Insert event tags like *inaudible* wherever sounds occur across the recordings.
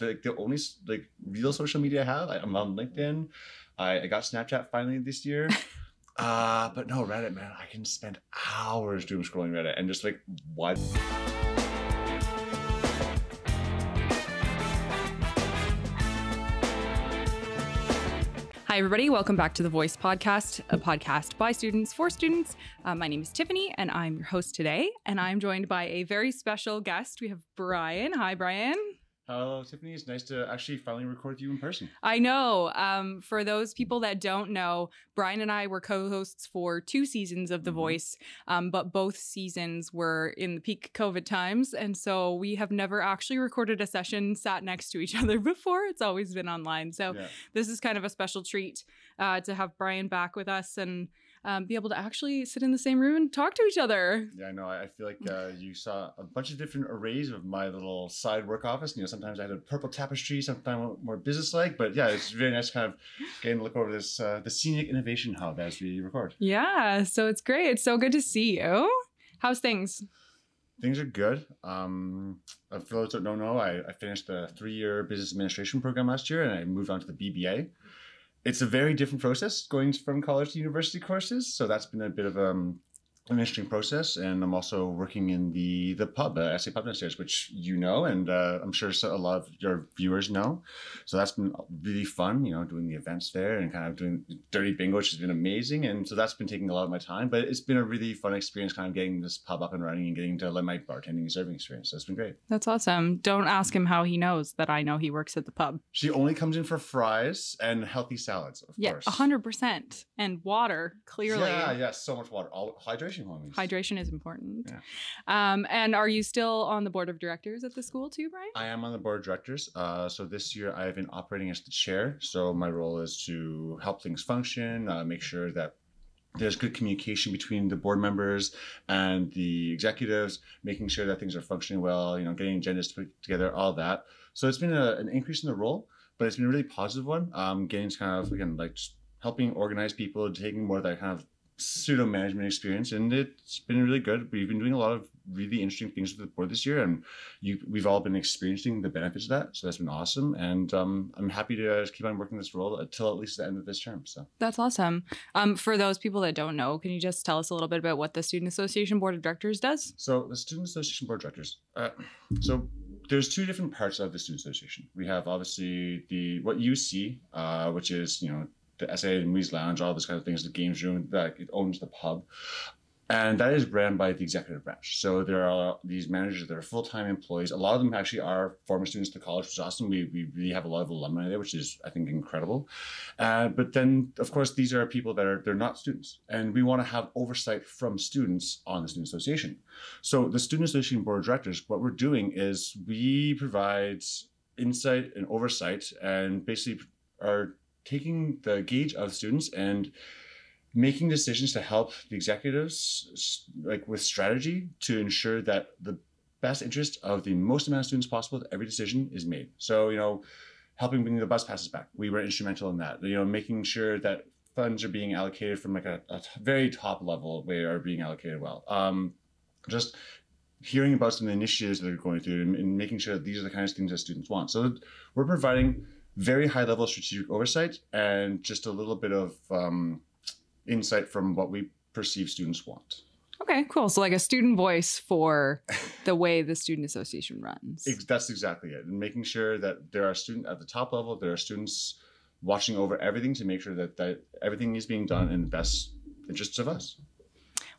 like the only like real social media I have. I, I'm on LinkedIn. I, I got Snapchat finally this year. *laughs* Uh, but no, Reddit, man, I can spend hours doom scrolling Reddit and just like what. Hi, everybody. Welcome back to the Voice Podcast, a podcast by students for students. Uh, my name is Tiffany, and I'm your host today. And I'm joined by a very special guest. We have Brian. Hi, Brian. Hello, Tiffany. It's nice to actually finally record with you in person. I know. Um, for those people that don't know, Brian and I were co hosts for two seasons of The Mhm. Voice, um, but both seasons were in the peak COVID times. And so we have never actually recorded a session sat next to each *laughs* other before. It's always been online. So Yeah. this is kind of a special treat uh, to have Brian back with us and um, be able to actually sit in the same room and talk to each other. Yeah, I know. I feel like uh, you saw a bunch of different arrays of my little side work office. You know, sometimes I had a purple tapestry, sometimes more business-like. But yeah, it's very nice kind of getting to look over this uh, the scenic innovation hub as we record. Yeah, so it's great. It's so good to see you. How's things? Things are good. Um, uh, for those that don't know, I, I finished the three-year business administration program last year, and I moved on to the BBA. It's a very different process going from college to university courses, so that's been a bit of um, an interesting process. And I'm also working in the the pub, uh, SA Pub downstairs, which you know, and uh, I'm sure so- a lot of your viewers know. So that's been really fun, you know, doing the events there and kind of doing dirty bingo, which has been amazing. And so that's been taking a lot of my time, but it's been a really fun experience, kind of getting this pub up and running and getting to let my bartending and serving experience. So it's been great. That's awesome. Don't ask him how he knows that I know he works at the pub. She only comes in for fries and healthy salads, of Yeah, course. a hundred percent. And water, clearly. Yeah, yeah, so much water. All hydration, homies. Hydration is important. Yeah. Um, and are you still on the board of directors at the school too, Brian? I am on the board of directors. Uh, so this year I've been operating as the chair. So my role is to help things function, uh, make sure that there's good communication between the board members and the executives, making sure that things are functioning well, you know, getting agendas put together, all that. So it's been a, an increase in the role, but it's been a really positive one. Um, getting to kind of, again, like just helping organize people, taking more of that kind of pseudo management experience, and it's been really good. We've been doing a lot of really interesting things with the board this year, and you, we've all been experiencing the benefits of that. So that's been awesome, and um, I'm happy to just keep on working this role until at least the end of this term. So That's awesome. Um, for those people that don't know, can you just tell us a little bit about what the Student Association Board of Directors does? So the Student Association Board of Directors. Uh, so there's two different parts of the Student Association. We have obviously the what you see, uh, which is you know the SA and Movies Lounge, all those kind of things, the games room that it owns the pub. And that is ran by the executive branch. So there are these managers that are full time employees. A lot of them actually are former students to college, which is awesome. We, we really have a lot of alumni there, which is, I think, incredible. Uh, but then, of course, these are people that are they're not students, and we want to have oversight from students on the student association. So the student association board of directors, what we're doing is we provide insight and oversight, and basically are taking the gauge of students and making decisions to help the executives like with strategy to ensure that the best interest of the most amount of students possible every decision is made. So you know helping bring the bus passes back. We were instrumental in that. You know making sure that funds are being allocated from like a very top level they are being allocated well. Um, just hearing about some of the initiatives that they're going through and, and making sure that these are the kinds of things that students want. So we're providing very high level strategic oversight and just a little bit of um, insight from what we perceive students want. Okay, cool. So like a student voice for the way the Student Association runs. That's exactly it. And making sure that there are students at the top level, there are students watching over everything to make sure that, that everything is being done in the best interests of us.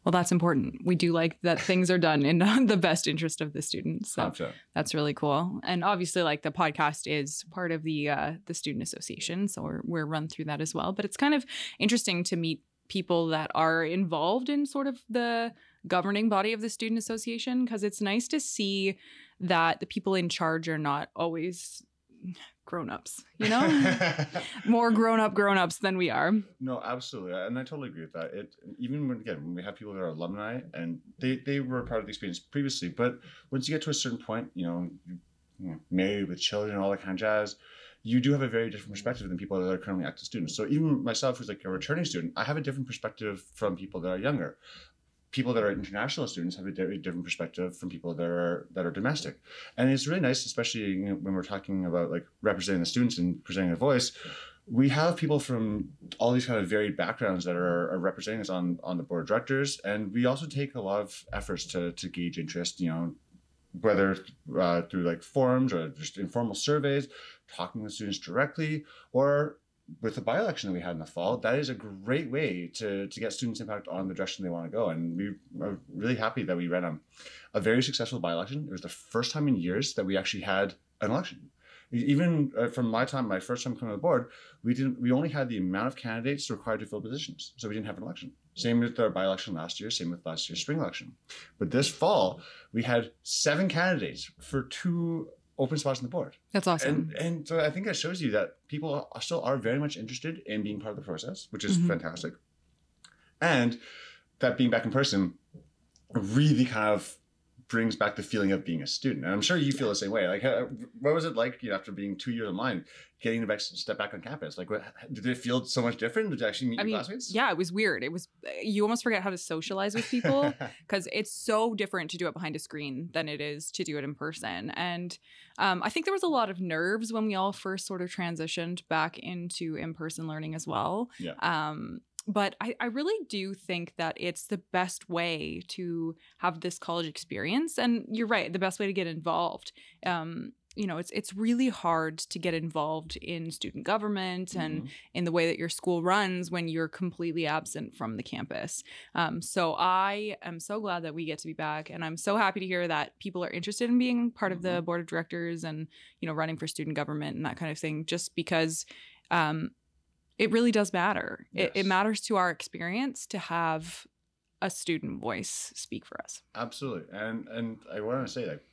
Well, that's important. We do like that things are done in *laughs* the best interest of the students. So Gotcha. that's really cool. And obviously, like the podcast is part of the uh, the student association, so we're we're run through that as well. But it's kind of interesting to meet people that are involved in sort of the governing body of the student association because it's nice to see that the people in charge are not always grown-ups you know *laughs* more grown-up grown-ups than we are No, absolutely, and I totally agree with that. It even when again when we have people that are alumni and they they were part of the experience previously, but once you get to a certain point, you know, you, you know, married with children, all that kind of jazz, you do have a very different perspective than people that are currently active students. So even myself, who's like a returning student, I have a different perspective from people that are younger. People that are international students have a very different perspective from people that are that are domestic, and it's really nice, especially you know, when we're talking about like representing the students and presenting a voice. We have people from all these kind of varied backgrounds that are, are representing us on on the board of directors, and we also take a lot of efforts to to gauge interest. You know, whether uh, through like forums or just informal surveys, talking with students directly, or with the by-election that we had in the fall, that is a great way to, to get students impact on the direction they want to go. And we are really happy that we ran a, a very successful by-election. It was the first time in years that we actually had an election. Even uh, from my time, my first time coming on the board, we didn't. We only had the amount of candidates required to fill positions, so we didn't have an election. Same with our by-election last year. Same with last year's spring election. But this fall, we had seven candidates for two open spots on the board. That's awesome. And and so I think that shows you that people are still are very much interested in being part of the process, which is Mhm. fantastic. And that being back in person really kind of brings back the feeling of being a student. And I'm sure you feel the same way. Like, what was it like you know, after being two years online, getting to back, step back on campus? Like, what, did it feel so much different? Did you actually meet I your mean, classmates? yeah, it was weird. It was you almost forget how to socialize with people *laughs* because it's so different to do it behind a screen than it is to do it in person. And um, I think there was a lot of nerves when we all first sort of transitioned back into in-person learning as well. Yeah. Um, but I, I really do think that it's the best way to have this college experience. And you're right, the best way to get involved. Um, you know, it's it's really hard to get involved in student government and Mhm. in the way that your school runs when you're completely absent from the campus. Um, so I am so glad that we get to be back, and I'm so happy to hear that people are interested in being part of the board of directors and you know running for student government and that kind of thing. Just because um, it really does matter. It, it matters to our experience to have a student voice speak for us. Absolutely, and and I want to say that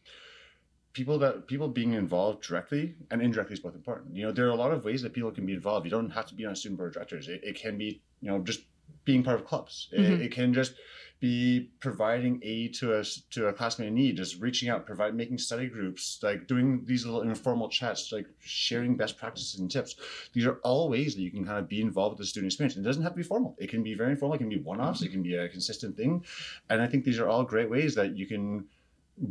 people that people being involved directly and indirectly is both important. You know, there are a lot of ways that people can be involved. You don't have to be on a student board of directors. It, it can be you know just being part of clubs. It, Mhm. it can just be providing aid to us to a classmate in need, just reaching out, provide making study groups, like doing these little informal chats, like sharing best practices and tips. These are all ways that you can kind of be involved with the student experience. It doesn't have to be formal. It can be very informal. It can be one-offs. It can be a consistent thing. And I think these are all great ways that you can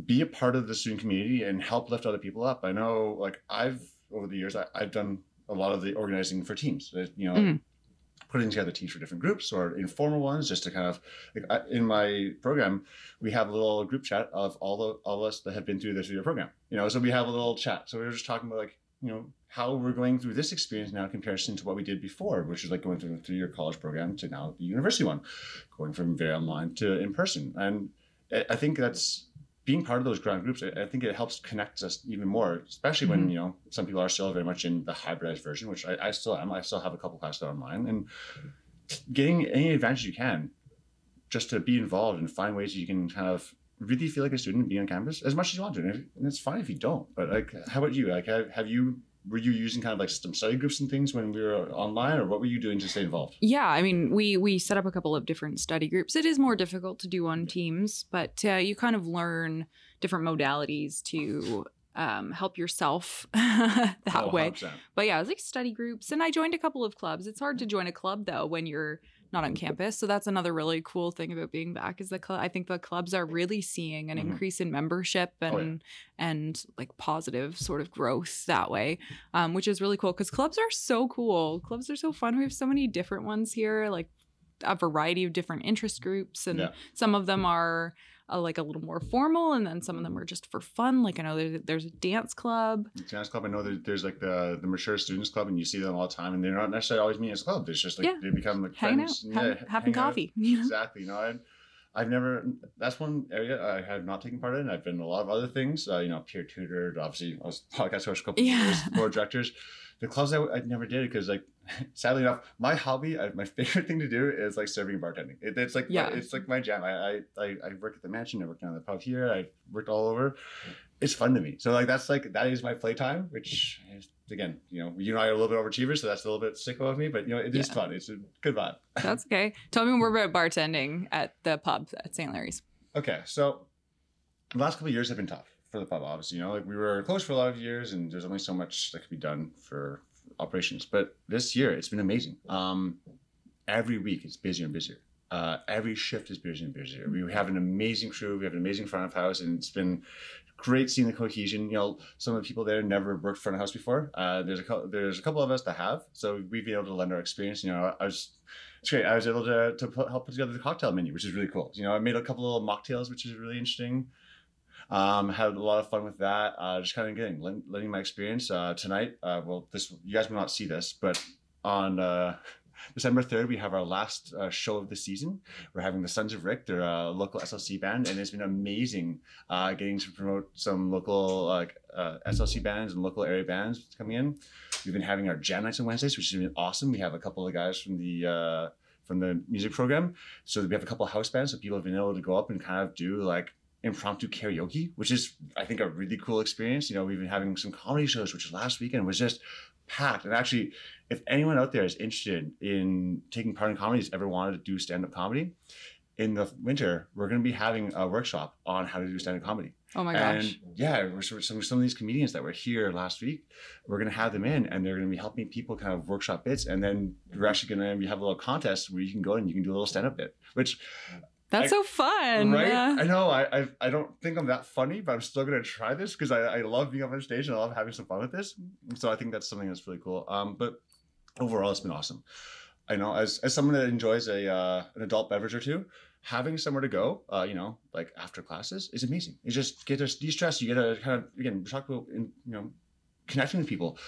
be a part of the student community and help lift other people up. I know, like I've over the years, I, I've done a lot of the organizing for teams. You know, Mhm. Putting together teams for different groups or informal ones, just to kind of like in my program, we have a little group chat of all the all of us that have been through this video program. You know, so we have a little chat. So we were just talking about like you know how we're going through this experience now in comparison to what we did before, which is like going through a three-year college program to now the university one, going from very online to in person. And I think that's being part of those ground groups. I I think it helps connect us even more, especially when Mhm. you know some people are still very much in the hybridized version, which I, I still am. I still have a couple classes online, and getting any advantage you can, just to be involved and find ways you can kind of really feel like a student and be on campus as much as you want to. And, and it's fine if you don't. But like, how about you? Like, have, have you were you using kind of like some study groups and things when we were online, or what were you doing to stay involved? Yeah, I mean, we we set up a couple of different study groups. It is more difficult to do on teams, but uh, you kind of learn different modalities to um, help yourself *laughs* that Oh, way. 100%. But yeah, it was like study groups, and I joined a couple of clubs. It's hard to join a club though when you're not on campus. So that's another really cool thing about being back is the cl- I think the clubs are really seeing an Mhm. increase in membership and Oh, yeah. and like positive sort of growth that way, um, which is really cool because clubs are so cool. Clubs are so fun. We have so many different ones here, like a variety of different interest groups, and Yeah. some of them are. Uh, like a little more formal, and then some of them are just for fun. Like I know there's, there's a dance club. Dance club. I know that there's like the the mature students club, and you see them all the time, and they're not necessarily always meeting as a club. It's just like Yeah. they become like hanging out, having, yeah, having hang out. coffee. You know? Exactly. You know, I, I've never. That's one area I have not taken part in. I've been in a lot of other things. Uh, you know, peer tutored. Obviously, I was podcast host a couple Yeah. years, board directors. The clubs I, I never did because like *laughs* sadly enough, my hobby, I, my *laughs* favorite thing to do is like serving and bartending. It, it's like Yeah. my, it's like my jam. I, I I work at the mansion. I work down at the pub here. I worked all over. It's fun to me. So like that's like that is my playtime, which is, again, you know, you and I are a little bit overachievers, so that's a little bit sick of me. But you know, it is Yeah. fun. It's a good vibe. *laughs* That's okay. Tell me more about bartending at the pub at St. Larry's. Okay, so the last couple of years have been tough for the pub. Obviously, you know, like we were closed for a lot of years, and there's only so much that could be done for, operations. But this year, it's been amazing. Um, every week, it's busier and busier. Uh, every shift is busier and busier. We have an amazing crew. We have an amazing front of house, and it's been great seeing the cohesion. You know, some of the people there never worked front of house before. Uh, there's a there's a couple of us that have, so we've been able to lend our experience. You know, I was it's great. I was able to to put, help put together the cocktail menu, which is really cool. You know, I made a couple little mocktails, which is really interesting. Um, had a lot of fun with that. Uh, just kind of getting letting my experience uh, tonight. Uh, well, this you guys will not see this, but on uh, *laughs* December 3rd, we have our last uh, show of the season. We're having the Sons of Rick, they're a local SLC band, and it's been amazing uh, getting to promote some local like uh, SLC bands and local area bands coming in. We've been having our jam nights on Wednesdays, which has been awesome. We have a couple of guys from the uh, from the music program, so we have a couple of house bands, so people have been able to go up and kind of do like impromptu karaoke, which is I think a really cool experience. You know, we've been having some comedy shows, which last weekend was just packed. And actually, if anyone out there is interested in taking part in comedies, ever wanted to do stand up comedy, in the winter we're going to be having a workshop on how to do stand up comedy. Oh my and gosh. yeah, we're, some some of these comedians that were here last week, we're going to have them in, and they're going to be helping people kind of workshop bits, and then we're actually going to have a little contest where you can go and you can do a little stand up bit, which That's I- so fun. Right? Yeah. I know. I, I I don't think I'm that funny, but I'm still gonna try this because I, I love being up on stage and I love having some fun with this. So I think that's something that's really cool. Um, but overall, it's been awesome. I know as as someone that enjoys a uh, an adult beverage or two, having somewhere to go, uh, you know, like after classes is amazing. You just get to de-stress. You get to kind of again talk about in, you know connecting with people.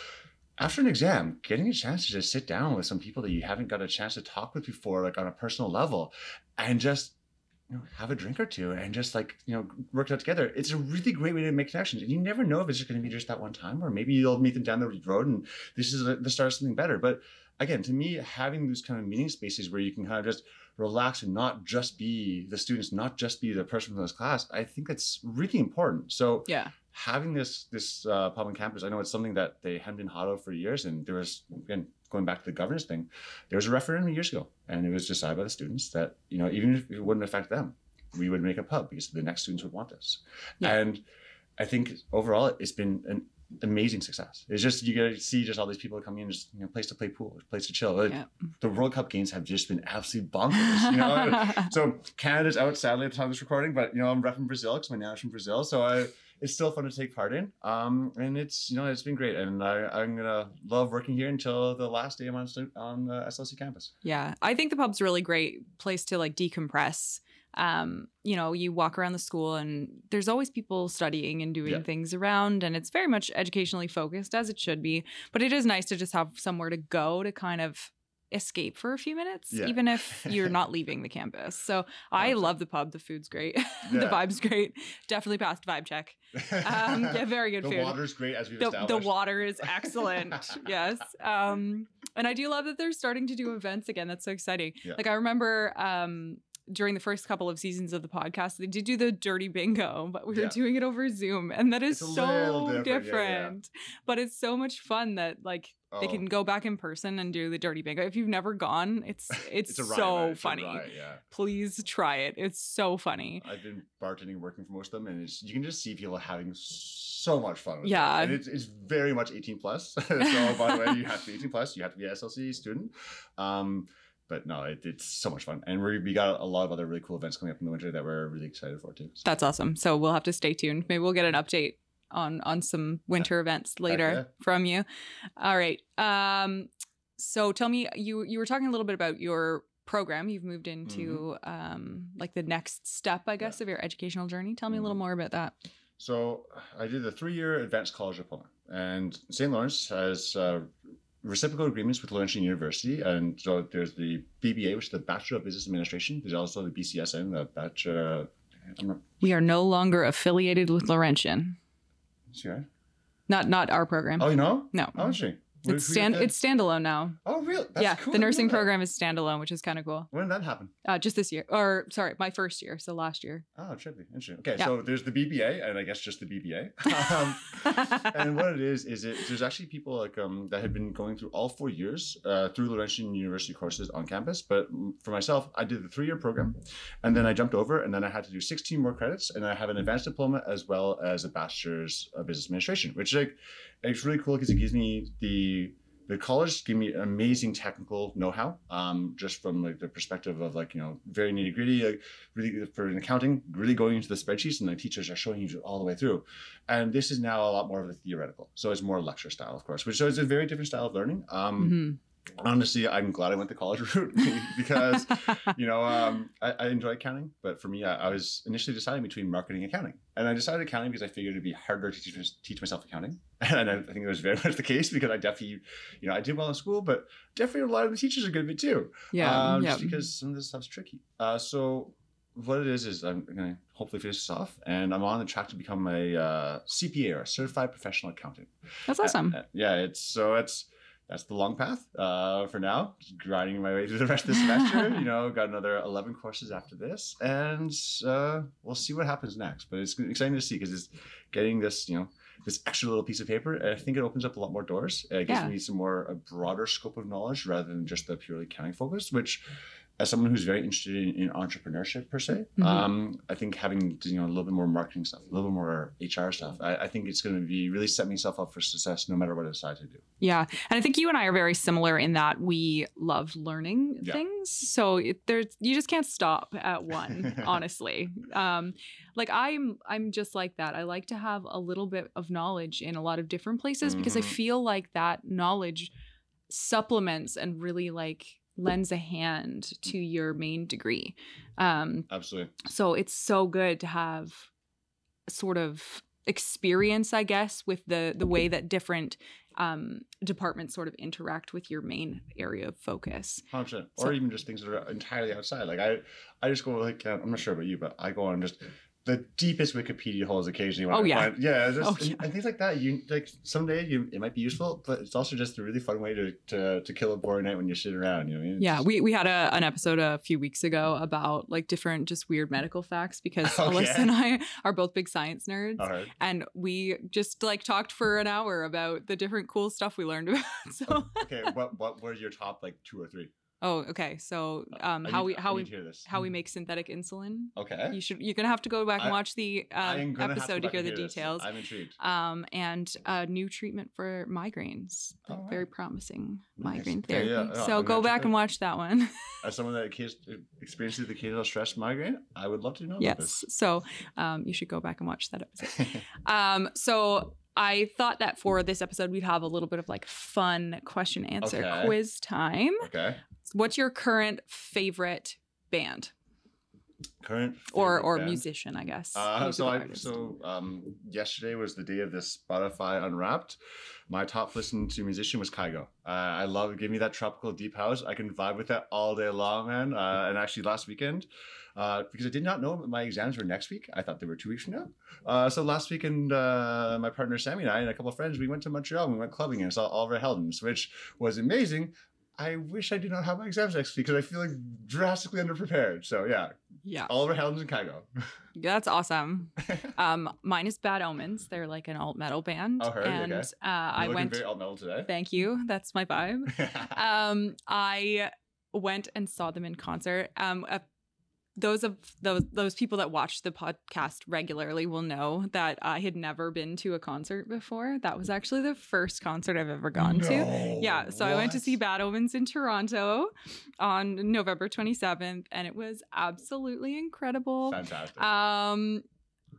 After an exam, getting a chance to just sit down with some people that you haven't got a chance to talk with before, like on a personal level, and just you know, have a drink or two and just like, you know, work it out together. It's a really great way to make connections. And you never know if it's just going to be just that one time, or maybe you'll meet them down the road and this is the start of something better. But again, to me, having those kind of meeting spaces where you can kind of just relax and not just be the students, not just be the person from this class, I think that's really important. So Yeah. having this this uh, pub on campus, I know it's something that they hadn't been hot out for years, and there was again going back to the governance thing, there was a referendum years ago, and it was decided by the students that you know even if it wouldn't affect them, we would make a pub because the next students would want this. Yeah. and I think overall it's been an amazing success. It's just you get to see just all these people coming in, just you know, place to play pool, place to chill. Yeah. The World Cup games have just been absolutely bonkers. You know, *laughs* so Canada's out sadly at the time of this recording, but you know I'm repping Brazil because my nan's from Brazil, so I it's still fun to take part in. Um, and it's you know it's been great, and I, I'm gonna love working here until the last day I'm on on the SLC campus. Yeah, I think the pub's a really great place to like decompress. Um, you know, you walk around the school and there's always people studying and doing Yeah. things around, and it's very much educationally focused as it should be. But it is nice to just have somewhere to go to kind of escape for a few minutes, Yeah. even if you're not *laughs* leaving the campus. So I Awesome. love the pub. The food's great. *laughs* the vibe's great. Definitely passed vibe check. Um, yeah, *laughs* very good the food The water's great as we've the, the water is excellent yes um and i do love that they're starting to do events again that's so exciting Yeah. like i remember um during the first couple of seasons of the podcast they did do the dirty bingo but we were doing it over zoom and that is It's so different, different, yeah, yeah. but it's so much fun that like they Oh. can go back in person and do the dirty bingo if you've never gone it's *laughs* it's, a riot, so? It's funny riot, yeah. please try it it's so funny I've been bartending, working for most of them, and it's, you can just see people having so much fun. With Yeah. it. and it's, it's very much 18 plus. *laughs* so by the way, you have to be 18 plus. You have to be an SLC student. Um, but no, it, it's so much fun, and we we got a lot of other really cool events coming up in the winter that we're really excited for too. So, That's awesome. So we'll have to stay tuned. Maybe we'll get an update on on some winter events later yeah. from you. All right. Um so tell me you you were talking a little bit about your program you've moved into um like the next step I guess of your educational journey. Tell me a little Mhm. more about that. so I did the three-year advanced college diploma, and St. Lawrence has. Uh, Reciprocal agreements with Laurentian University, and so there's the BBA, which is the Bachelor of Business Administration. There's also the BCSN, the Bachelor. I'm not We are no longer affiliated with Laurentian. sure. Not not our program. Oh, you know? no. Oh, interesting. It's stand it's standalone now. Oh, really? That's yeah, cool. the nursing program is standalone, which is kind of cool. When did that happen? Uh, just this year, or sorry, my first year, so last year. Oh, trippy. Interesting. Okay, Yeah. so there's the BBA, and I guess just the BBA. *laughs* um, *laughs* and what it is is it there's actually people like um that had been going through all four years uh, through Laurentian University courses on campus. But for myself, I did the three year program, and then I jumped over, and then I had to do 16 more credits, and I have an advanced diploma as well as a bachelor's of business administration, which like it's really cool because it gives me the the college gave me amazing technical know-how, um, just from like the perspective of like you know very nitty gritty, like really for an accounting, really going into the spreadsheets and the teachers are showing you all the way through. And this is now a lot more of a theoretical, so it's more lecture style, of course, which is a very different style of learning. Um, Mhm. Honestly i'm glad i went the college *laughs* route *laughs* because you know um, I, I enjoy accounting but for me I, I was initially deciding between marketing and accounting and i decided accounting because i figured it'd be harder to teach, teach myself accounting *laughs* and I, I think it was very much the case because i definitely you know i did well in school but definitely a lot of the teachers are good at it too yeah. um, yeah. just because some of this stuff's tricky uh, so what it is is i'm going to hopefully finish this off and i'm on the track to become a uh, cpa or a certified professional accountant That's awesome. uh, uh, yeah, it's so it's that's the long path uh, for now. Just grinding my way through the rest of the semester. *laughs* you know, got another eleven courses after this, and uh, we'll see what happens next. But it's exciting to see because it's getting this, you know, this extra little piece of paper. And I think it opens up a lot more doors. It gives Yeah. me some more a broader scope of knowledge rather than just the purely accounting focus, which. As someone who's very interested in, in entrepreneurship per se, Mhm. um, I think having you know a little bit more marketing stuff, a little bit more HR stuff, I, I think it's going to be really set myself up for success no matter what I decide to do. Yeah. And I think you and I are very similar in that we love learning Yeah. things. So it, there's you just can't stop at one, *laughs* honestly. Um like I'm I'm just like that. I like to have a little bit of knowledge in a lot of different places because I Mhm. feel like that knowledge supplements and really like lends a hand to your main degree. Um Absolutely. so it's so good to have sort of experience i guess with the the way that different um departments sort of interact with your main area of focus Hundred percent, So- or even just things that are entirely outside. Like I, I just go like uh, I'm not sure about you, but I go on just the deepest Wikipedia holes occasionally. When Oh, I yeah. find, yeah, just, Oh, and, yeah. and things like that. You like someday you it might be useful, but it's also just a really fun way to to, to kill a boring night when you're sitting around. You know, what I mean? Yeah just- we, we had a, an episode a few weeks ago about like different just weird medical facts because *laughs* Okay. Oh, alyssa and i are both big science nerds right. and we just like talked for an hour about the different cool stuff we learned *laughs* about so Okay, what what were your top like two or three? Oh okay so um how need- we how we to hear how we make synthetic insulin Okay. you should you're gonna have to go back and watch the gonna episode to hear back the this. details I'm intrigued. um, and a new treatment for migraines. Wow. Very promising Nice. migraine therapy. yeah, yeah, so I'm go back and watch that one. *laughs* As someone that experiences the occasional stress migraine, I would love to know yes. So um, you should go back and watch that episode. *laughs* Um, so I thought that for this episode we'd have a little bit of like fun question answer Okay. quiz time. okay. What's your current favorite band Current or or band? musician? I guess. Uh, so I so um yesterday was the day of this Spotify Unwrapped. My top listened to musician was Kygo. Uh, I love give me that tropical deep house. I can vibe with that all day long, man. Uh, and actually last weekend, uh, because I did not know my exams were next week. I thought they were two weeks from now. Uh, so last weekend, uh, my partner Sammy and I and a couple of friends we went to Montreal. We went clubbing and saw Oliver Heldens, which was amazing. I wish I did not have my exams next week because I feel like drastically underprepared. So yeah, yeah, Oliver Heldens and Kygo. that's awesome. *laughs* Um, mine is Bad Omens. They're like an alt metal band, Oh, heard, and okay. uh, I went. very alt metal today. Thank you. That's my vibe. *laughs* Um, I went and saw them in concert. Um, uh, those of those those people that watch the podcast regularly will know that I had never been to a concert before. That was actually the first concert I've ever gone to. Yeah, so I went to see? Bad Omens in Toronto on November 27th, and it was absolutely incredible. Fantastic. Um,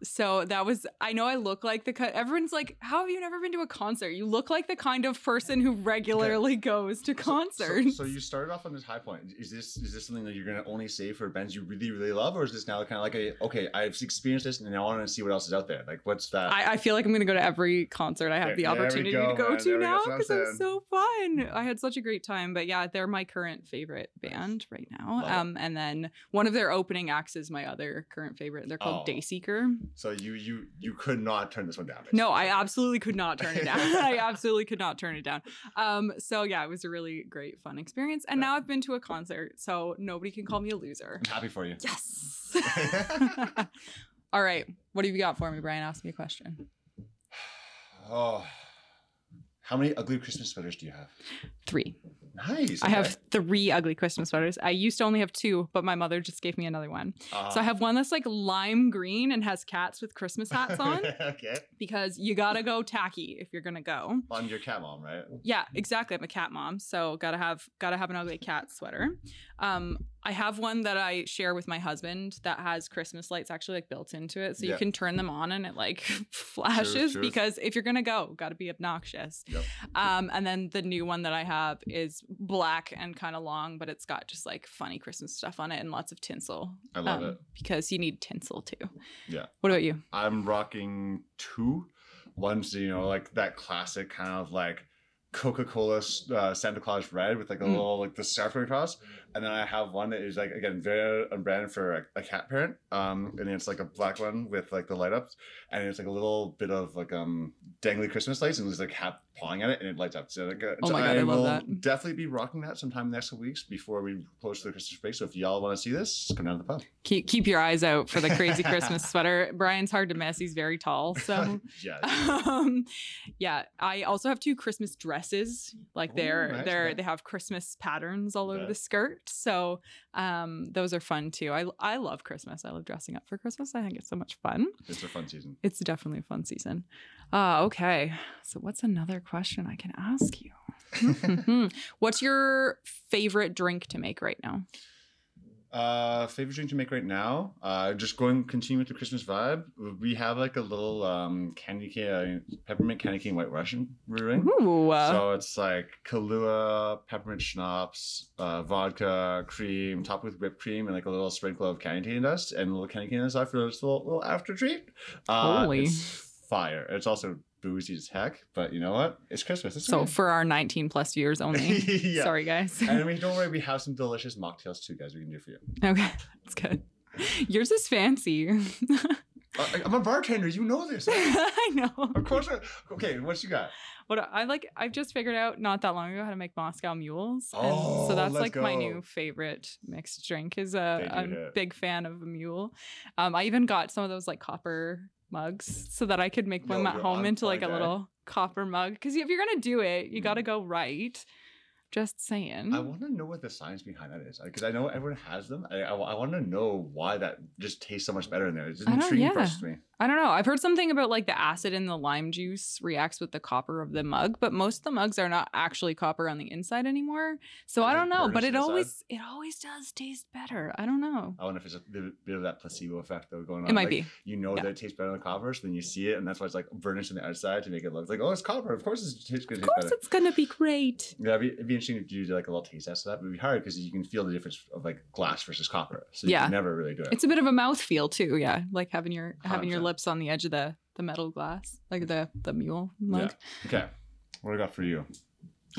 so that was I know I look like the everyone's like, How have you never been to a concert? You look like the kind of person who regularly goes to concerts. So, so you started off on this high point. Is this is this something that you're gonna only say for bands you really really love, or is this now kind of like a okay, I've experienced this and I want to see what else is out there? Like, what's that? I, I feel like I'm gonna go to every concert I have There- the opportunity go, to go man. to There now because it's so fun. I had such a great time. But yeah, they're my current favorite Nice. band right now. Love it. Um, and then one of their opening acts is my other current favorite. They're called Oh. Dayseeker. So you you you could not turn this one down. No. I absolutely could not turn it down. *laughs* I absolutely could not turn it down. Um, so yeah, it was a really great, fun experience. And Yeah. now I've been to a concert, so nobody can call me a loser. I'm happy for you. Yes. *laughs* *laughs* All right. What have you got for me, Brian? Ask me a question. *sighs* Oh, How many ugly Christmas sweaters do you have? Three. Nice. I okay. have three ugly Christmas sweaters. I used to only have two, but my mother just gave me another one. so I Uh, have one that's like lime green and has cats with Christmas hats on *laughs* okay. because you gotta go tacky if you're gonna go. I'm your cat mom, right? Yeah, exactly. I'm a cat mom, so gotta have gotta have an ugly cat sweater. Um, I have one that I share with my husband that has Christmas lights actually like built into it, so Yeah. you can turn them on and it like *laughs* flashes. true. Because if you're gonna go, gotta be obnoxious. Yep. Um, and then the new one that I have is black and kind of long, but it's got just like funny Christmas stuff on it and lots of tinsel. I love um, it. because you need tinsel too. Yeah. What about you? I'm rocking two. One's, you know, like that classic kind of like Coca-Cola uh, Santa Claus red with like a Mm. little like the scarf across, and then I have one that is like again very unbranded for a, a cat parent, um, and it's like a black one with like the light ups, and it's like a little bit of like um dangly Christmas lights, and there's like cat pawing at it, and it lights up. So like, uh, Oh so my God, I love will that. Definitely be rocking that sometime in the next weeks before we close the Christmas break. So if y'all want to see this, come down to the pub. Keep keep your eyes out for the crazy Christmas sweater. Brian's hard to miss. He's very tall, so. *laughs* yeah. um, yeah, I also have two Christmas dresses. Like Ooh, they're nice, they're they have Christmas patterns all over Yeah. the skirt. So um, those are fun too. I I love Christmas. I love dressing up for Christmas. I think it's so much fun. It's a fun season. It's definitely a fun season. Uh, okay, so what's another question I can ask you? *laughs* What's your favorite drink to make right now? Uh, favorite drink to make right now? Uh, just going continue with the Christmas vibe. We have like a little um candy cane, uh, peppermint candy cane white Russian brewing. Ooh, So it's like Kahlua, peppermint schnapps, uh, vodka, cream, topped with whipped cream, and like a little sprinkle of candy cane dust, and a little candy cane dust for a little, little after treat. Uh, Holy. It's fire. It's also boozy as heck, but you know what? It's Christmas. It's so for our 19 plus years only. *laughs* Yeah. Sorry, guys. *laughs* and we don't worry, we have some delicious mocktails too, guys. We can do for you. okay, *laughs* that's good. Yours is fancy. Uh, I'm a bartender. You know this. I know. Of course. I, okay, what you got? What I like, I've just figured out not that long ago how to make Moscow mules. Oh, and Oh, so that's let's like my new favorite mixed drink. Is a do I'm a hit. big fan of a mule. Um, I even got some of those like copper mugs so that I could make Yo, them at home into like a eh? little copper mug. Because if you're gonna do it, you got to Mm. go right. Just saying. I want to know what the science behind that is because I know everyone has them. I, I, want to know why that just tastes so much better in there. It's an I intriguing yeah. me. I don't know. I've heard something about like the acid in the lime juice reacts with the copper of the mug, but most of the mugs are not actually copper on the inside anymore. So I Does don't know, but it always it always does taste better. I don't know. I wonder if it's a bit, of that placebo effect though going on. It might Like, be. You know Yeah. that it tastes better than copper, so then you see it, and that's why it's like burnished on the outside to make it look like oh it's copper. Of course, it tastes good. Of course, it's gonna be great. Yeah, it'd be, it'd be interesting to do like a little taste test of that. But it'd be hard because you can feel the difference of like glass versus copper. So you Yeah. can never really do it. It's a bit of a mouth feel too. Yeah, like having your having your 100%. Lips on the edge of the the metal glass, like the the mule mug. Yeah. Okay, what do I got for you?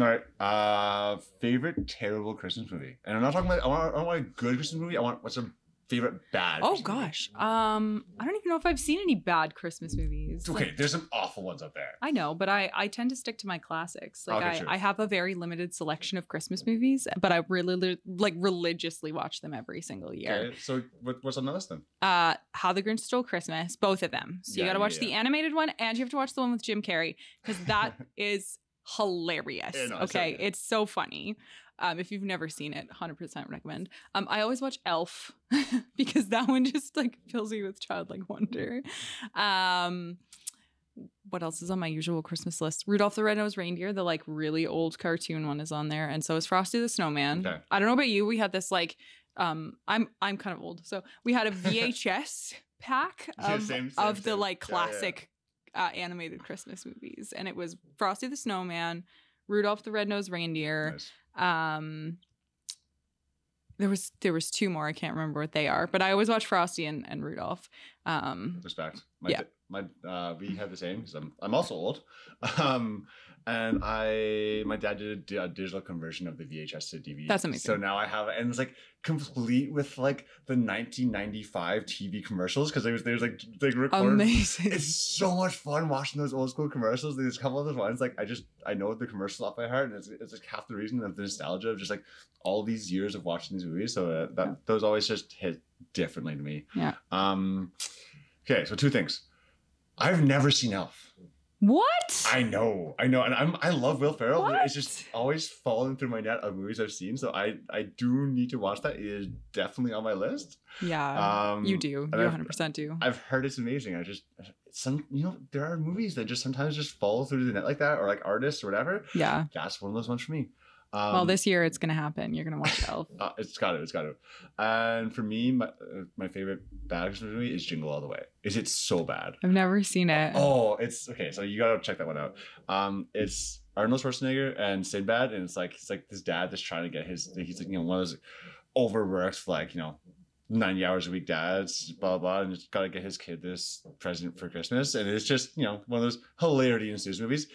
All right, uh, favorite terrible Christmas movie, and I'm not talking about. I want, I want a good Christmas movie. I want what's a favorite bad. Oh movie. gosh, um, I don't even know if I've seen any bad Christmas movies. Okay, Like, there's some awful ones out there. I know, but I I tend to stick to my classics. Like Okay, I. I have a very limited selection of Christmas movies, but I really li- like religiously watch them every single year. Okay, so what, what's on the list then? Uh, How the Grinch Stole Christmas, both of them. So you got to watch yeah, the animated one, and you have to watch the one with Jim Carrey because that *laughs* is hilarious. Yeah, no, okay, it's so funny. Um, if you've never seen it, 100% recommend. Um, I always watch Elf *laughs* because that one just like fills me with childlike wonder. Um, what else is on my usual Christmas list? Rudolph the Red-Nosed Reindeer, the like really old cartoon one is on there, and so is Frosty the Snowman. Okay. I don't know about you. We had this like, um, I'm I'm kind of old, so we had a VHS *laughs* pack Yeah, of same- same, of the same. like Yeah, yeah, yeah. classic Uh, animated Christmas movies, and it was Frosty the Snowman, Rudolph the Red-Nosed Reindeer. Nice. Um, there was there was two more. I can't remember what they are, but I always watch Frosty and, and Rudolph. Um, Respect. My, Yeah. My uh, we have the same because I'm I'm also old, *laughs* um, and I my dad did a digital conversion of the VHS to DVD. That's amazing. So now I have and it's like complete with like the 1995 TV commercials because there's there's like they recorded. amazing. It's so much fun watching those old school commercials. There's a couple of those ones like I just I know the commercials off by heart, and it's, it's like half the reason of the nostalgia of just like all these years of watching these movies. So uh, that Yeah. those always just hit differently to me. Yeah. Um. Okay, so two things. I've never seen Elf. What? I know, I know, and I'm I love Will Ferrell. but It's just always falling through my net of movies I've seen, so I I do need to watch that. It is definitely on my list. yeah, Um, you do. You 100 percent do. I've heard it's amazing. I just some you know there are movies that just sometimes just fall through the net like that, or like artists or whatever. Yeah. That's one of those ones for me. Um, well, this year it's gonna happen. You're gonna watch Elf. *laughs* uh, it's got to, it's got to. And for me, my uh, my favorite bad Christmas movie is Jingle All the Way. Is it so bad? I've never seen it. Oh, it's okay. So you gotta check that one out. Um, it's Arnold Schwarzenegger and Sinbad, and it's like it's like this dad that's trying to get his. He's like you know one of those overworked like you know. 90 hours a week dads, blah, blah, blah, and just got to get his kid this present for Christmas. And it's just, you know, one of those hilarity ensues movies.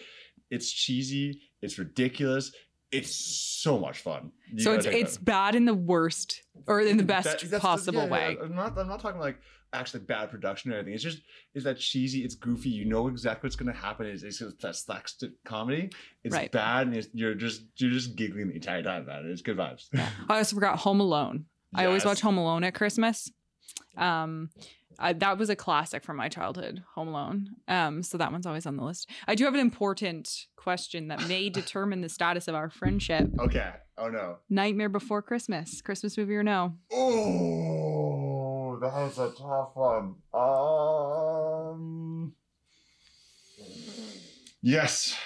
It's cheesy, it's ridiculous, it's so much fun. You so it's it's out. bad in the worst or in the best That- that's- possible yeah, way. yeah. I'm not. I'm not talking like actually bad production or anything. It's just is that cheesy. It's goofy. You know exactly what's going to happen. It's, it's that slapstick comedy. It's Right. bad, and it's, you're just you're just giggling the entire time about it. It's good vibes. I also forgot Home Alone. I always watch Home Alone at Christmas. Um, I, that was a classic from my childhood, Home Alone. Um, so that one's always on the list. I do have an important question that may *laughs* determine the status of our friendship. Okay. Oh no. Nightmare Before Christmas, Christmas movie or no? Oh, that was a tough one. Um. Yes.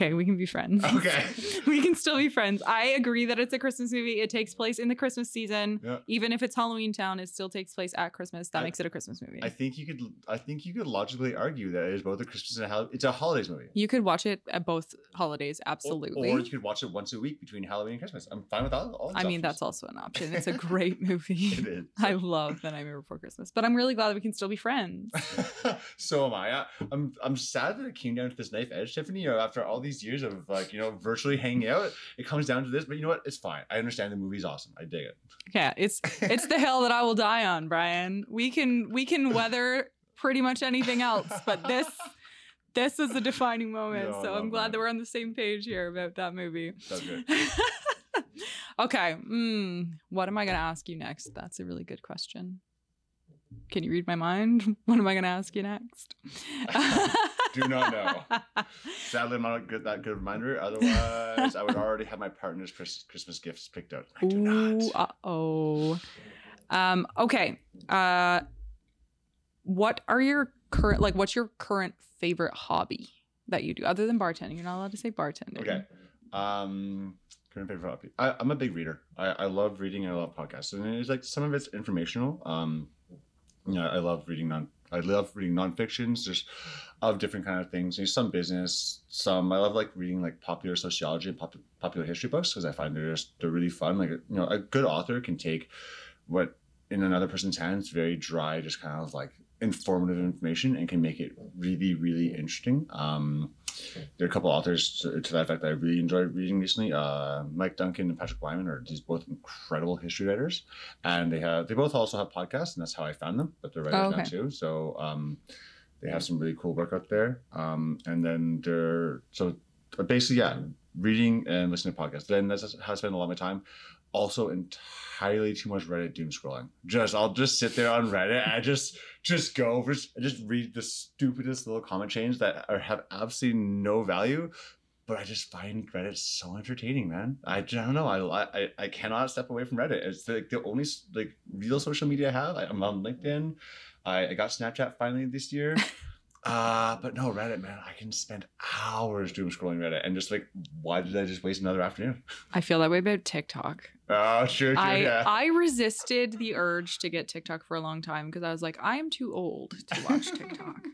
Okay, we can be friends. *laughs* Okay. we can still be friends. I agree that it's a Christmas movie. It takes place in the Christmas season. Yeah. Even if it's Halloween Town, it still takes place at Christmas. That I- makes it a Christmas movie. I think you could. I think you could logically argue that it is both a Christmas and a hol- it's a holidays movie. you could watch it at both holidays, absolutely. Or, you could watch it once a week between Halloween and Christmas. I'm fine with all. all I these mean, that's also an option. It's a *laughs* great movie. it is. I love The Nightmare Before Christmas, but I'm really glad that we can still be friends. *laughs* so am I. I- I'm I'm sad that it came down to this knife edge, Tiffany. You know, after all these years of like you know virtually hanging out, it comes down to this. But you know what? It's fine. I understand the movie's awesome. I dig it. Yeah, it's it's the hill that I will die on, Brian. We can we can weather pretty much anything else, but this this is a defining moment. I so I'm glad that. that we're on the same page here about that movie. That's good. *laughs* okay. Mm, what am I going to ask you next? That's a really good question. Can you read my mind? *laughs* What am I going to ask you next? *laughs* Do not know. Sadly, I'm not good that good reminder. Otherwise, I would *laughs* already have my partner's Christmas gifts picked out. I do Ooh, not. uh oh. Um, okay. Uh what are your current like what's your current favorite hobby that you do other than bartending? You're not allowed to say bartending. Okay. Um, current favorite hobby. I, I'm a big reader. I, I love reading and I love podcasts. And it's like some of it's informational. Um, you know, I love reading non. I love reading nonfictions. There's of different kind of things. There's some business, some I love like reading like popular sociology and pop, popular history books because I find they're just they're really fun. Like you know, a good author can take what in another person's hands very dry, just kind of like informative information and can make it really really interesting. Um, there are a couple authors to, to that effect that I really enjoyed reading recently. Uh, Mike Duncan and Patrick Wyman are these both incredible history writers, and they have they both also have podcasts, and that's how I found them. But they're writers Oh, now too, so um, they have some really cool work out there. Um, and then they're so uh, basically yeah, reading and listening to podcasts. Then that's how I spend a lot of my time. Also, entirely too much Reddit doom scrolling. Just I'll just sit there on Reddit and just just go over just read the stupidest little comment chains that are, have absolutely no value. But I just find Reddit so entertaining, man. I, I don't know. I, I I cannot step away from Reddit. It's like the only like real social media I have. I, I'm on LinkedIn. I, I got Snapchat finally this year. *laughs* Uh, but no, Reddit, man, I can spend hours doom scrolling Reddit and just like, why did I just waste another afternoon? I feel that way about TikTok. Oh, sure, sure, I yeah. I resisted the urge to get TikTok for a long time because I was like, I am too old to watch *laughs* TikTok.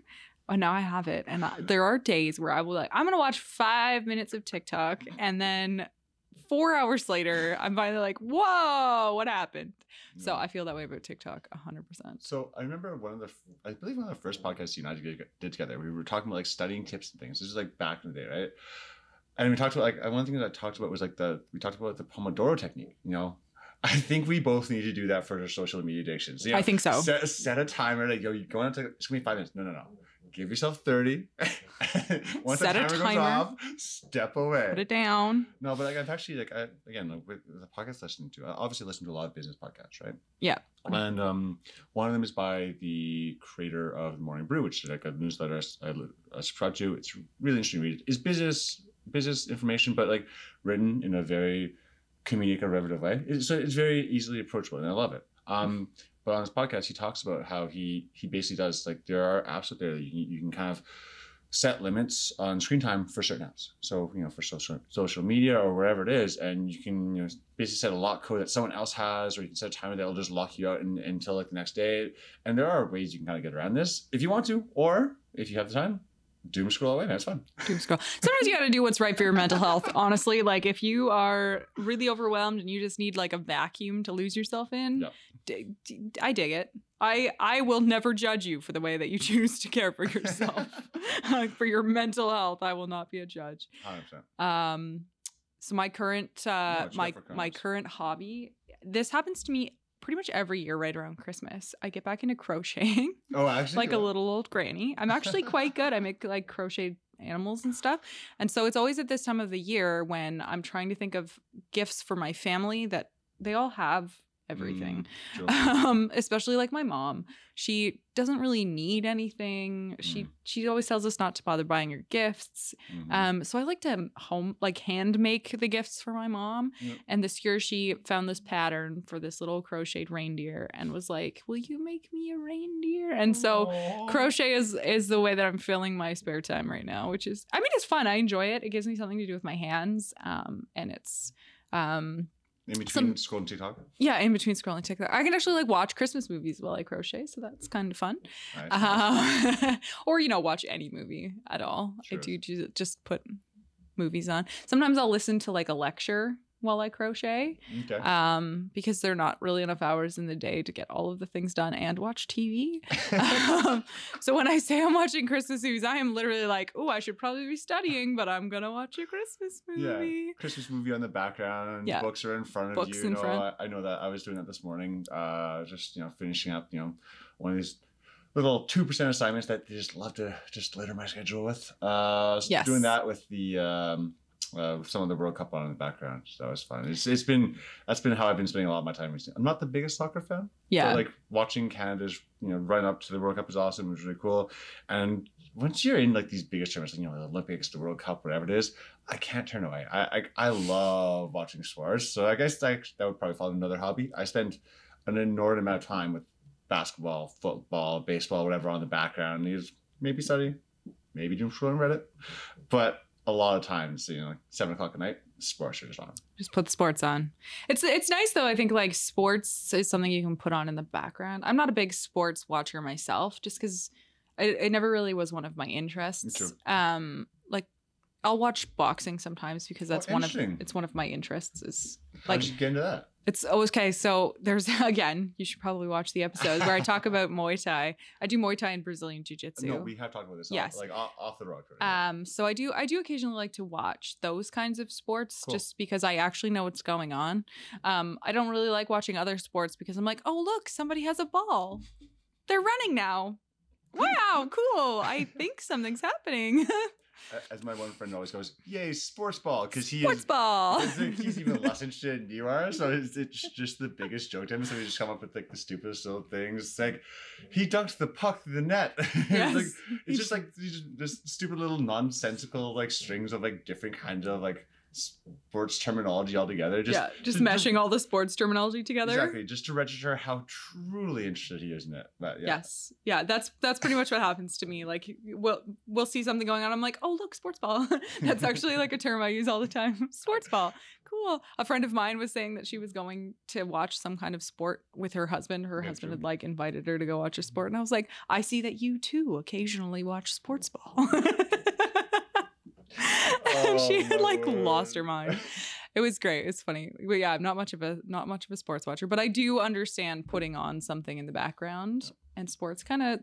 and now I have it, and I, there are days where I will like, I'm gonna watch five minutes of TikTok, and then four hours later, I'm finally like, whoa, what happened? So I feel that way about TikTok, hundred percent. So I remember one of the, I believe one of the first podcasts you and I did together. We were talking about like studying tips and things. This is like back in the day, right? And we talked about like one thing that I talked about was like the we talked about the Pomodoro technique. You know, I think we both need to do that for our social media addictions. You know, I think so. Set, set a timer. Like yo, you go into it's gonna be five minutes. No, no, no. give yourself 30. *laughs* Once Set a the timer, timer. goes off, step away. Put it down. No, but like I've actually like I, again like, with the podcast I listen to, I obviously listen to a lot of business podcasts, right? Yeah. And um, one of them is by the creator of Morning Brew, which is like a newsletter I, I subscribe to. It's really interesting to read. It's business business information, but like written in a very relative way. So it's very easily approachable, and I love it. Um, but on his podcast, he talks about how he he basically does like there are apps out there that you can, you can kind of set limits on screen time for certain apps. So you know for social social media or wherever it is, and you can you know basically set a lock code that someone else has, or you can set a timer that'll just lock you out in, until like the next day. And there are ways you can kind of get around this if you want to, or if you have the time, doom scroll away. That's fun. Doom scroll. Sometimes you got to do what's right for your mental health. Honestly, like if you are really overwhelmed and you just need like a vacuum to lose yourself in, Yep. d- d- I dig it. I I will never judge you for the way that you *laughs* choose to care for yourself. *laughs* Like, for your mental health, I will not be a judge. Hundred percent. Um, so my current uh, you my my current hobby. This happens to me pretty much every year, right around Christmas. I get back into crocheting *laughs* Oh, actually, like a little old granny. I'm actually *laughs* quite good. I make like crocheted animals and stuff. And so it's always at this time of the year when I'm trying to think of gifts for my family that they all have everything. Sure. Um, especially like my mom. She doesn't really need anything. She Mm. she always tells us not to bother buying her gifts. Mhm. Um, so I like to home like hand make the gifts for my mom. Yep. And this year she found this pattern for this little crocheted reindeer and was like, "Will you make me a reindeer?" And so Aw. crochet is is the way that I'm filling my spare time right now, which is I mean it's fun. I enjoy it. It gives me something to do with my hands. Um, and it's um in between some- scrolling TikTok. yeah, in between scrolling TikTok. I can actually like watch Christmas movies while I crochet, so that's kind of fun. Nice. Uh, *laughs* or you know, watch any movie at all. I do just put movies on. Sometimes I'll listen to like a lecture while I crochet, okay. um, because there are not really enough hours in the day to get all of the things done and watch TV. *laughs* um, so when I say I'm watching Christmas movies, I am literally like, oh, I should probably be studying, but I'm gonna watch a Christmas movie. Yeah. Christmas movie on the background. Yeah. Books are in front of Books you. in you know, front. I, I know that I was doing that this morning. Uh, just you know, finishing up. You know, one of these little two percent assignments that they just love to just litter my schedule with. Uh, Yes. doing that with the. Um, uh, some of the World Cup on in the background, so that was fun. It's it's been that's been how I've been spending a lot of my time recently. I'm not the biggest soccer fan, Yeah, like watching Canada's you know run up to the World Cup is awesome. It was really cool. And once you're in like these biggest tournaments, like, you know, the Olympics, the World Cup, whatever it is, I can't turn away. I I, I love watching sports. So I guess that, that would probably fall into another hobby. I spend an inordinate amount of time with basketball, football, baseball, whatever on the background. You maybe study, maybe doom scrolling Reddit, but a lot of times, you know, like seven o'clock at night, sports are just on. just put sports on. It's it's nice though. I think like sports is something you can put on in the background. I'm not a big sports watcher myself, just because it, it never really was one of my interests. Um, like I'll watch boxing sometimes because Oh, that's one of it's one of my interests. Is How Like- did you get into that? It's okay. So there's *laughs* again, you should probably watch the episodes where I talk *laughs* about Muay Thai. I do Muay Thai and Brazilian Jiu Jitsu. No, we have talked about this. Yes. Off, like off, off the road. Right? Um, so I do I do occasionally like to watch those kinds of sports Cool. just because I actually know what's going on. Um, I don't really like watching other sports because I'm like, oh look, somebody has a ball. They're running now. *laughs* Wow, cool. I think something's happening. As my one friend always goes, "Yay, sports ball!" Because he Sports is. ball. He's, even less *laughs* interested than you are, so it's, it's just the biggest joke to him. So we just come up with like the stupidest little things. It's like he dunked the puck through the net. *laughs* it's, Yes. like, it's just like these just stupid little nonsensical like strings of like different kinds of like sports terminology altogether. Just, yeah, just to- meshing all the sports terminology together. Exactly, just to register how truly interested he is in it. But yeah, Yes. Yeah, that's that's pretty much what happens to me. Like we'll we'll see something going on. I'm like, oh look, sports ball. *laughs* that's actually like a term I use all the time. *laughs* sports ball. Cool. A friend of mine was saying that she was going to watch some kind of sport with her husband. Her Yeah, husband true. had like invited her to go watch a sport. And I was like, I see that you too occasionally watch sports ball. *laughs* and *laughs* she Oh, had my like lost her mind. It was great. It's funny. But yeah, I'm not much of a not much of a sports watcher, but I do understand putting on something in the background and sports kind of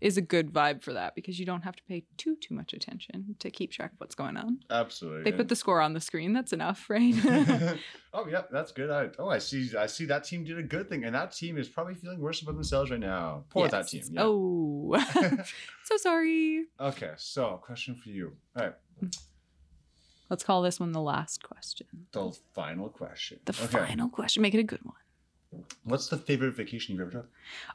is a good vibe for that because you don't have to pay too too much attention to keep track of what's going on. Absolutely. They put the score on the screen. That's enough, right? *laughs* *laughs* oh yeah, that's good. I, oh, I see. I see that team did a good thing, and that team is probably feeling worse about themselves right now. Poor that team. Yeah. Oh, *laughs* so sorry. okay, so question for you. All right, Let's call this one the last question. the final question. The okay. final question. Make it a good one. What's the favorite vacation you've ever took?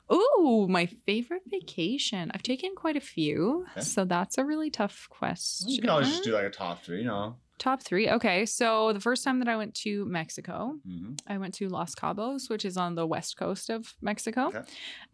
Oh, my favorite vacation. I've taken quite a few, Okay. so that's a really tough question. You can always just do like a top three. You know. Top three. Okay, so the first time that I went to Mexico, Mm-hmm. I went to Los Cabos, which is on the west coast of Mexico. Okay.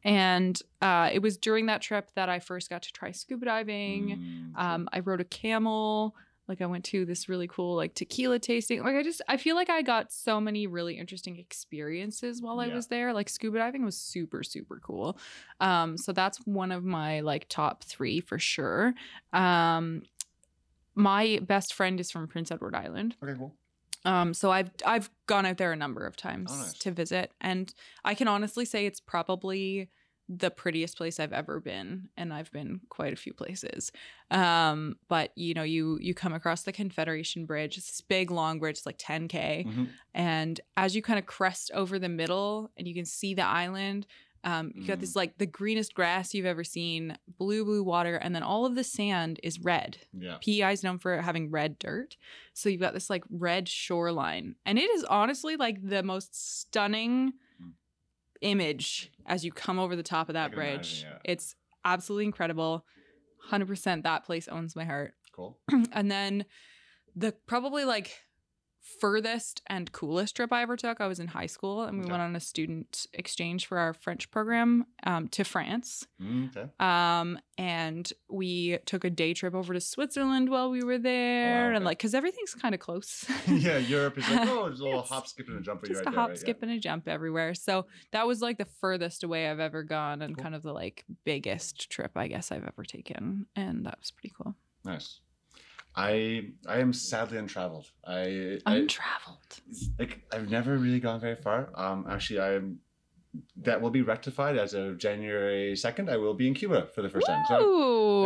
And uh, it was during that trip that I first got to try scuba diving. Mm, Um, I rode a camel. Like I went to this really cool like tequila tasting. Like I just I feel like I got so many really interesting experiences while I was there. Like scuba diving was super super cool. Um, so that's one of my like top three for sure. Um, my best friend is from Prince Edward Island. okay, cool. Um, so I've I've gone out there a number of times Oh, nice. to visit, and I can honestly say it's probably the prettiest place I've ever been, and I've been quite a few places. Um, but you know, you you come across the Confederation Bridge. It's this big long bridge, it's like 10k, Mhm. and as you kind of crest over the middle, and you can see the island. Um, you got Mm. this like the greenest grass you've ever seen, blue blue water, and then all of the sand is red. Yeah. PEI is known for having red dirt. So you've got this like red shoreline. And it is honestly like the most stunning. Image as you come over the top of that bridge. imagine, yeah. It's absolutely incredible. 100% that place owns my heart. Cool. *clears throat* and then the probably like furthest and coolest trip I ever took, I was in high school and we Okay. went on a student exchange for our French program um, to France. Mm, okay. Um, and we took a day trip over to Switzerland while we were there, and okay. like, cause everything's kind of close. *laughs* *laughs* yeah, Europe is like oh, there's a little hop, skip, and a jump for you Just right a there. hop, right? skip, and a jump everywhere. So that was like the furthest away I've ever gone, and Cool. kind of the like biggest trip I guess I've ever taken, and that was pretty cool. Nice. I I am sadly untraveled. I, I Untraveled. like I've never really gone very far. Um, actually, I'm that will be rectified as of January second. I will be in Cuba for the first time. So,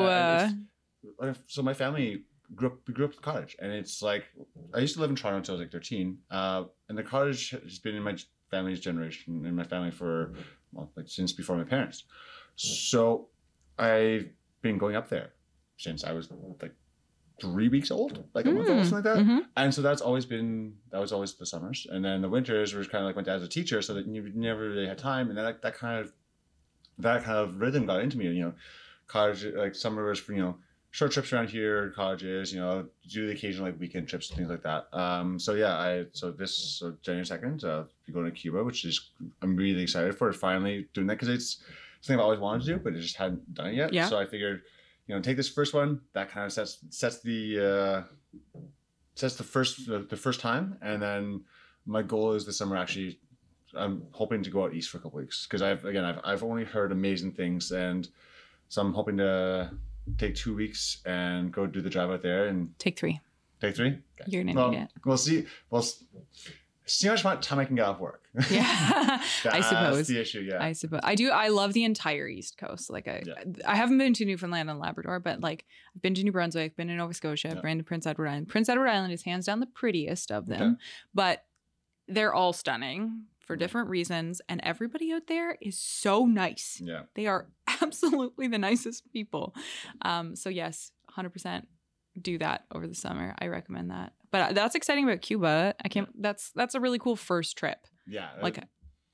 uh, so my family grew up. Grew up in the cottage, and it's like I used to live in Toronto until I was like thirteen. Uh, and the cottage has been in my family's generation, in my family for well, like since before my parents. So I've been going up there since I was like three weeks old, like a month old, Mm, something like that. mhm. And so that's always been that was always the summers, and then the winters was kind of like went as a teacher, so that you never really had time, and then that, that kind of that kind of rhythm got into me. You know, college like summer was for you know short trips around here, colleges, you know, do the occasional like weekend trips and things like that. Um, so yeah, I so this so January second, uh, going to Cuba, which is I'm really excited for finally doing that because it's something I've always wanted to do, but I just hadn't done it yet. Yeah. So I figured, you know, take this first one. That kind of sets sets the uh, sets the first the, the first time, and then my goal is this summer actually. I'm hoping to go out east for a couple weeks because I've again I've I've only heard amazing things, and so I'm hoping to take two weeks and go do the drive out there and Take three. take three. Okay. You're gonna well, need it. We'll see. We'll see how much time I can get off work. *laughs* Yeah, I That's suppose. the issue. Yeah. I suppose I do. I love the entire East Coast. Like I, Yeah. I haven't been to Newfoundland and Labrador, but like I've been to New Brunswick, been to Nova Scotia, Yeah. been to Prince Edward Island. Prince Edward Island is hands down the prettiest of them, Okay. but they're all stunning for different reasons, and everybody out there is so nice. yeah. They are *laughs* absolutely the nicest people. Um, so yes, hundred percent do that over the summer. I recommend that. But uh, that's exciting about Cuba. I can't. That's that's a really cool first trip. Yeah. Like,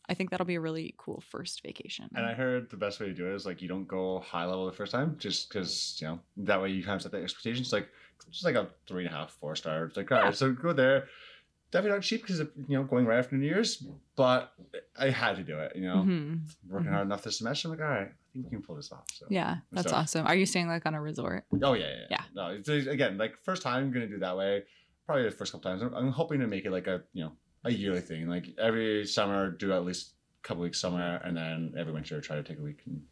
I think that'll be a really cool first vacation. And I heard the best way to do it is like you don't go high level the first time, just because you know that way you kind of set the expectations. Like just like a three and a half, four star. It's like all Yeah. right, so go there. Definitely not cheap because you know going right after New Year's, but I had to do it. You know, Mhm. working Mhm. hard enough this semester. I'm like, all right, I think we can pull this off. So Yeah, that's So- awesome. Are you staying like on a resort? Oh yeah, yeah, yeah. Yeah. No, again, like first time I'm gonna do that way. Probably the first couple times. I'm, I'm hoping to make it like a you know a yearly thing. Like every summer, do at least a couple weeks somewhere, and then every winter try to take a week. And,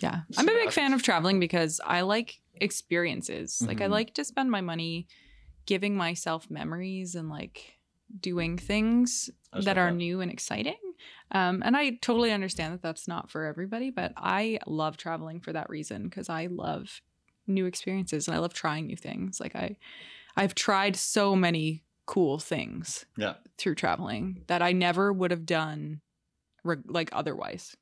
Yeah. I'm a big fan of traveling because I like experiences. Like I Mhm. like to spend my money giving myself memories and like doing things that are that. new and exciting. Um, and I totally understand that that's not for everybody, but I love traveling for that reason because I love new experiences and I love trying new things. Like I, I've tried so many cool things Yeah. through traveling that I never would have done, re- like otherwise.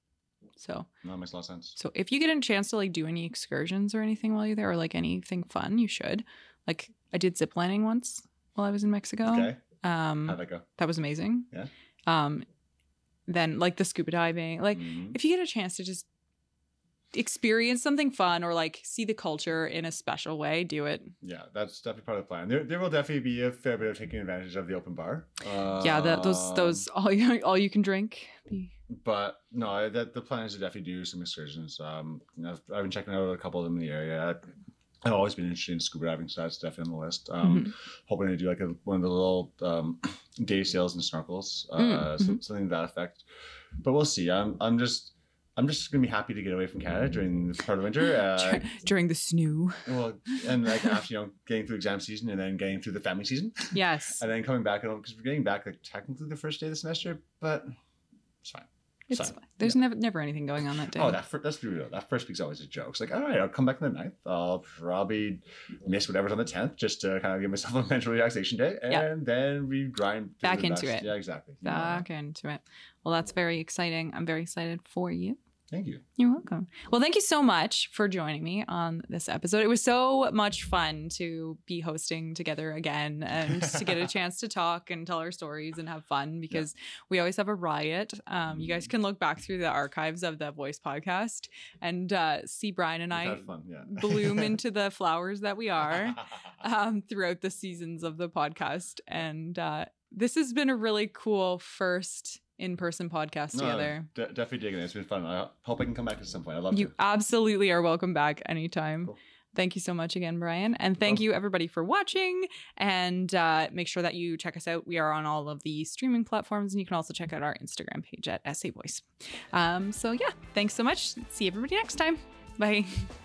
So, No, that makes a lot of sense. so if you get a chance to like do any excursions or anything while you're there, or like anything fun, you should. Like I did zip lining once while I was in Mexico. Okay. Um, How'd that go? that was amazing. Yeah. Um, then like the scuba diving, like Mhm. if you get a chance to just experience something fun or like see the culture in a special way, do it. Yeah, that's definitely part of the plan. There, there will definitely be a fair bit of taking advantage of the open bar. yeah, that those Um, those all you all you can drink. But no, that the plan is to definitely do some excursions. Um, I've, I've been checking out a couple of them in the area. I've always been interested in scuba diving, so that's definitely on the list. Um, Mhm. Hoping to do like a, one of the little um, *clears throat* day sails and snorkels, uh, Mm, so- something to that effect. But we'll see. I'm, I'm just, I'm just gonna be happy to get away from Canada during this part of winter. *laughs* Uh, during the snow. well, and like *laughs* after you know getting through exam season and then getting through the family season. Yes, and then coming back because we're getting back like technically the first day of the semester, but it's fine. it's fine. fine. There's never never anything going on that day. Oh, that fir- that's real. That first week's always a joke. It's like, all right, I'll come back on the 9th. I'll probably miss whatever's on the tenth just to kind of give myself *laughs* a mental relaxation day, and Yeah. then we grind Back into next- it. Yeah, exactly. Back that. into it. Well, that's very exciting. I'm very excited for you. Thank you. You're welcome. Well, thank you so much for joining me on this episode. It was so much fun to be hosting together again and to get a *laughs* chance to talk and tell our stories and have fun because we always have a riot. Um, you guys can look back through the archives of the Voice podcast and uh, see Brian and I fun. Yeah. *laughs* bloom into the flowers that we are *laughs* um, throughout the seasons of the podcast. And uh, this has been a really cool first in person podcast No, together. de- definitely digging it. It's been fun. I hope I can come back at some point. I love You to. absolutely are welcome back anytime. Cool. Thank you so much again, Brian. And thank you, everybody, for watching. And uh, make sure that you check us out. We are on all of the streaming platforms, and you can also check out our Instagram page at SA Voice. Um, so, yeah, thanks so much. See everybody next time. Bye. *laughs*